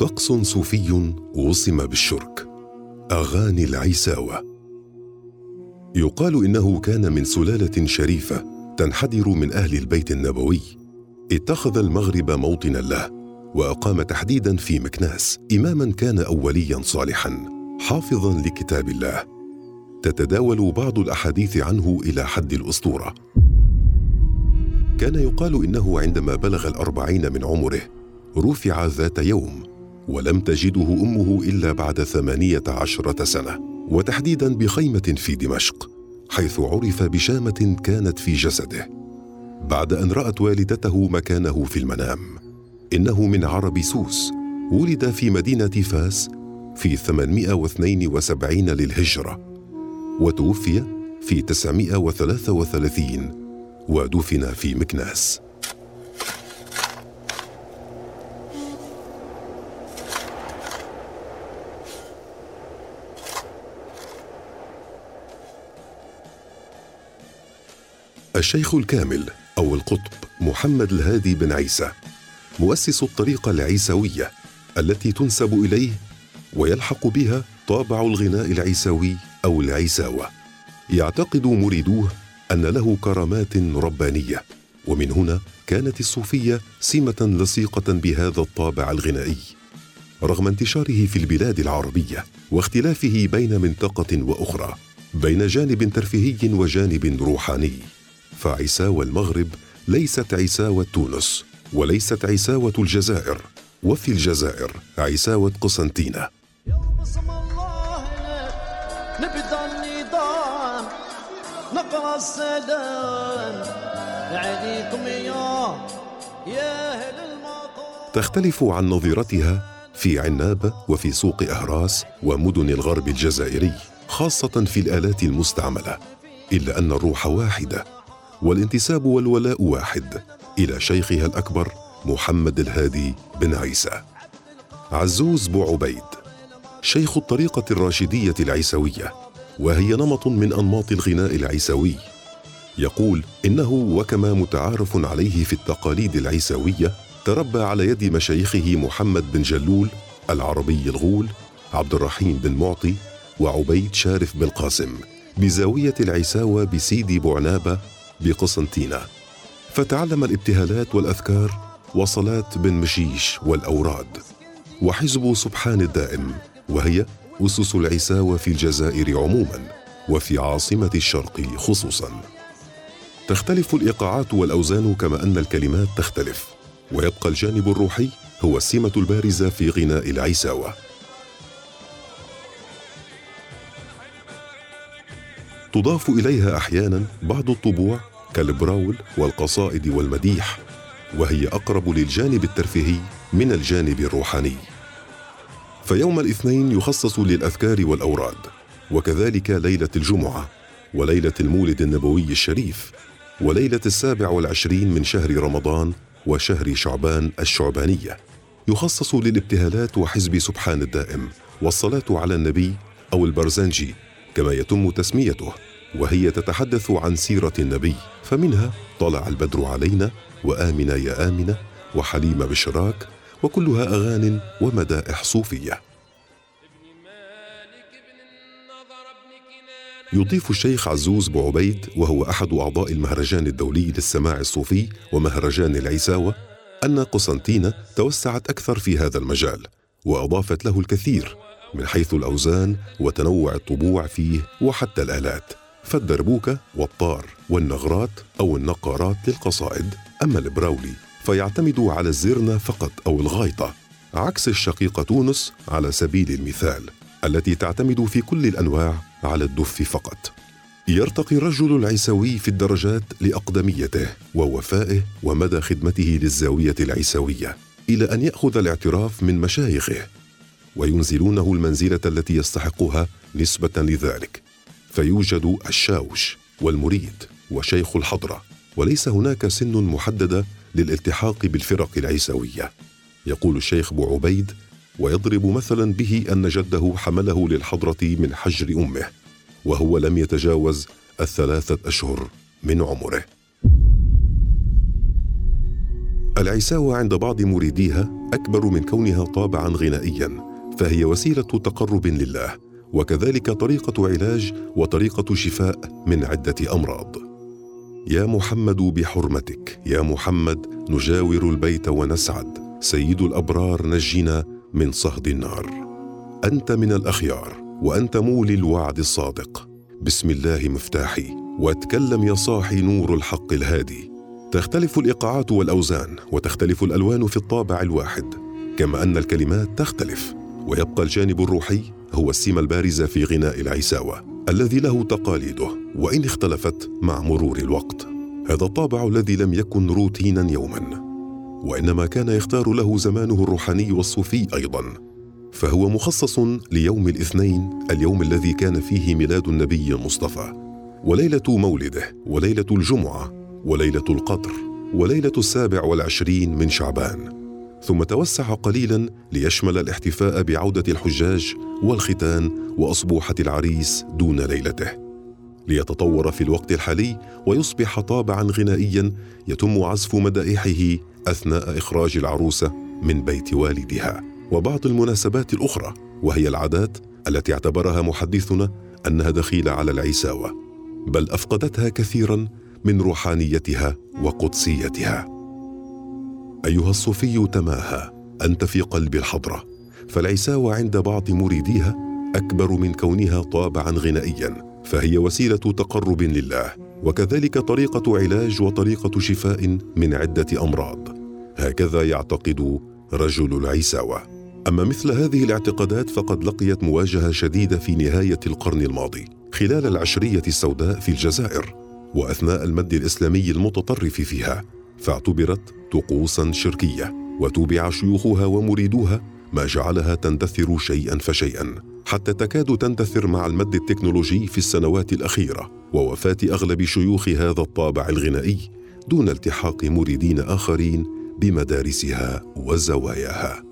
طقس صوفي وصم بالشرك. أغاني العيساوة. يقال إنه كان من سلالة شريفة تنحدر من أهل البيت النبوي. اتخذ المغرب موطنا له وأقام تحديدا في مكناس. اماما كان اوليا صالحا حافظا لكتاب الله. تتداول بعض الأحاديث عنه إلى حد الأسطورة. كان يقال إنه عندما بلغ الأربعين من عمره رفع ذات يوم ولم تجده أمه إلا بعد ثمانية عشرة سنة وتحديدا بخيمة في دمشق حيث عرف بشامة كانت في جسده. بعد أن رأت والدته مكانه في المنام إنه من عرب سوس ولد في مدينة فاس في 872 للهجرة وتوفي في 933 ودفن في مكناس. الشيخ الكامل أو القطب محمد الهادي بن عيسى مؤسس الطريقة العيسوية التي تنسب إليه ويلحق بها طابع الغناء العيسوي أو العيساوة. يعتقد مريدوه أن له كرامات ربانية ومن هنا كانت الصوفية سمة لصيقة بهذا الطابع الغنائي. رغم انتشاره في البلاد العربية واختلافه بين منطقة وأخرى بين جانب ترفيهي وجانب روحاني. فعساوى المغرب ليست عساوة تونس وليست عساوة الجزائر وفي الجزائر عساوة قسنطينة بسم الله نبدا النظام نقرأ السلام. عليكم يا يا أهل المطار تختلف عن نظيرتها في عنابه وفي سوق أهراس ومدن الغرب الجزائري خاصة في الآلات المستعملة. إلا أن الروح واحدة والانتساب والولاء واحد. إلى شيخها الأكبر محمد الهادي بن عيسى. عزوز بو عبيد. شيخ الطريقة الراشدية العيسوية. وهي نمط من أنماط الغناء العيسوي. يقول إنه وكما متعارف عليه في التقاليد العيسوية تربى على يد مشايخه محمد بن جلول العربي الغول عبد الرحيم بن معطي وعبيد شارف بن قاسم. بزاوية العيساوه بسيدي بوعنابه بقسنطينة. فتعلم الابتهالات والأذكار وصلاة بن مشيش والأوراد. وحزب سبحان الدائم وهي أسس العساوة في الجزائر عموما وفي عاصمة الشرق خصوصا. تختلف الإيقاعات والأوزان كما أن الكلمات تختلف. ويبقى الجانب الروحي هو السمة البارزة في غناء العيساوة تضاف إليها أحيانا بعض الطبوع كالبراول والقصائد والمديح وهي أقرب للجانب الترفيهي من الجانب الروحاني. فيوم الاثنين يخصص للأذكار والأوراد وكذلك ليلة الجمعة وليلة المولد النبوي الشريف وليلة السابع والعشرين من شهر رمضان وشهر شعبان الشعبانية. يخصص للابتهالات وحزب سبحان الدائم والصلاة على النبي أو البرزنجي كما يتم تسميته وهي تتحدث عن سيرة النبي. فمنها طلع البدر علينا وامنه يا آمنة وحليمه بشراك وكلها أغان ومدائح صوفية. يضيف الشيخ عزوز بو عبيد وهو أحد أعضاء المهرجان الدولي للسماع الصوفي ومهرجان العيساوة أن قسنطينة توسعت أكثر في هذا المجال وأضافت له الكثير من حيث الأوزان وتنوع الطبوع فيه وحتى الآلات. فالدربوكة والطار والنغرات أو النقارات للقصائد. أما البراولي فيعتمد على الزرنة فقط أو الغايطة عكس الشقيقة تونس على سبيل المثال التي تعتمد في كل الأنواع على الدف فقط. يرتقي الرجل العيسوي في الدرجات لأقدميته ووفائه ومدى خدمته للزاوية العيسوية إلى أن يأخذ الاعتراف من مشايخه وينزلونه المنزلة التي يستحقها نسبة لذلك. فيوجد الشاوش والمريد وشيخ الحضرة وليس هناك سن محددة للالتحاق بالفرق العيسوية. يقول الشيخ بو عبيد ويضرب مثلا به أن جده حمله للحضرة من حجر أمه وهو لم يتجاوز الثلاثة أشهر من عمره. العيساوة عند بعض مريديها أكبر من كونها طابعا غنائيا فهي وسيلة تقرب لله. وكذلك طريقة علاج وطريقة شفاء من عدة أمراض. يا محمد بحرمتك يا محمد نجاور البيت ونسعد. سيد الأبرار نجنا من صهد النار. أنت من الأخيار وأنت مولي الوعد الصادق. بسم الله مفتاحي واتكلم يا صاحي نور الحق الهادي. تختلف الإيقاعات والأوزان وتختلف الألوان في الطابع الواحد. كما أن الكلمات تختلف ويبقى الجانب الروحي هو السمه البارزه في غناء العيساوه الذي له تقاليده وإن اختلفت مع مرور الوقت. هذا الطابع الذي لم يكن روتينا يوما. وإنما كان يختار له زمانه الروحاني والصوفي أيضا. فهو مخصص ليوم الاثنين اليوم الذي كان فيه ميلاد النبي المصطفى وليلة مولده وليلة الجمعة وليلة القدر وليلة السابع والعشرين من شعبان. ثم توسع قليلا ليشمل الاحتفاء بعودة الحجاج والختان وأصبوحة العريس دون ليلته. ليتطور في الوقت الحالي ويصبح طابعا غنائيا يتم عزف مدائحه أثناء إخراج العروسة من بيت والدها. وبعض المناسبات الأخرى وهي العادات التي اعتبرها محدثنا أنها دخيلة على العيساوه بل أفقدتها كثيرا من روحانيتها وقدسيتها. أيها الصوفي تماهى أنت في قلب الحضرة. فالعيساوه عند بعض مريديها أكبر من كونها طابعا غنائيا فهي وسيلة تقرب لله وكذلك طريقة علاج وطريقة شفاء من عدة أمراض. هكذا يعتقد رجل العيساوة. أما مثل هذه الاعتقادات فقد لقيت مواجهة شديدة في نهاية القرن الماضي خلال العشرية السوداء في الجزائر وأثناء المد الإسلامي المتطرف فيها فاعتبرت طقوسا شركية وتوبع شيوخها ومريدوها ما جعلها تندثر شيئا فشيئا حتى تكاد تندثر مع المد التكنولوجي في السنوات الأخيرة ووفاة أغلب شيوخ هذا الطابع الغنائي دون التحاق مريدين آخرين بمدارسها وزواياها.